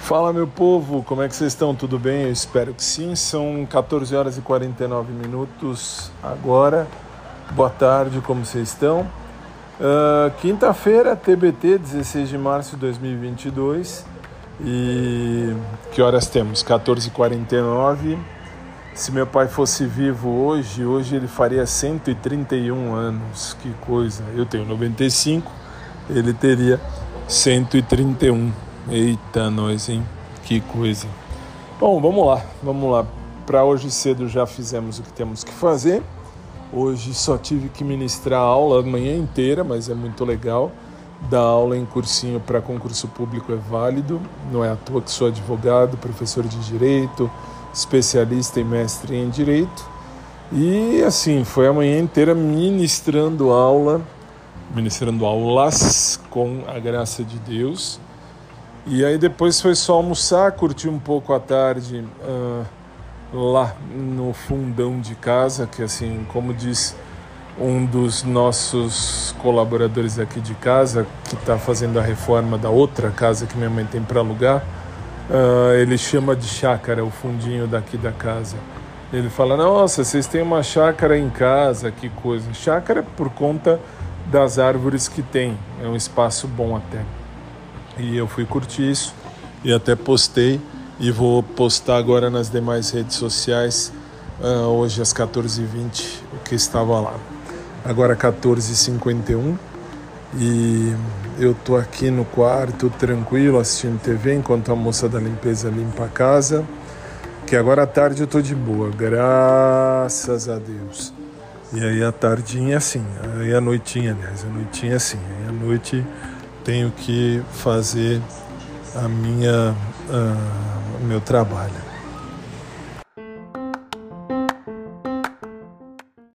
Fala meu povo, como é que vocês estão? Tudo bem? Eu espero que sim. São 14 horas e 49 minutos agora. Boa tarde, como vocês estão? Uh, Quinta-feira, TBT, 16 de março de 2022. E que horas temos? 14h49. Se meu pai fosse vivo hoje, hoje ele faria 131 anos. Que coisa! Eu tenho 95, ele teria 131. Eita, nós, hein? Que coisa. Bom, vamos lá, vamos lá. Para hoje cedo já fizemos o que temos que fazer. Hoje só tive que ministrar aula a manhã inteira, mas é muito legal. Dar aula em cursinho para concurso público é válido. Não é à toa que sou advogado, professor de direito, especialista e mestre em direito. E assim, foi a manhã inteira ministrando aula, ministrando aulas com a graça de Deus e aí depois foi só almoçar, curtir um pouco a tarde uh, lá no fundão de casa, que assim, como diz um dos nossos colaboradores aqui de casa, que está fazendo a reforma da outra casa que minha mãe tem para alugar, uh, ele chama de chácara, o fundinho daqui da casa. Ele fala: Nossa, vocês têm uma chácara em casa, que coisa. Chácara por conta das árvores que tem, é um espaço bom até e eu fui curtir isso e até postei e vou postar agora nas demais redes sociais uh, hoje às 14h20 o que estava lá. Agora 14h51 e eu tô aqui no quarto tranquilo assistindo TV enquanto a moça da limpeza limpa a casa. Que agora à tarde eu tô de boa, graças a Deus. E aí a tardinha assim, aí a noitinha, aliás, a noitinha assim, aí a noite tenho que fazer a minha uh, meu trabalho.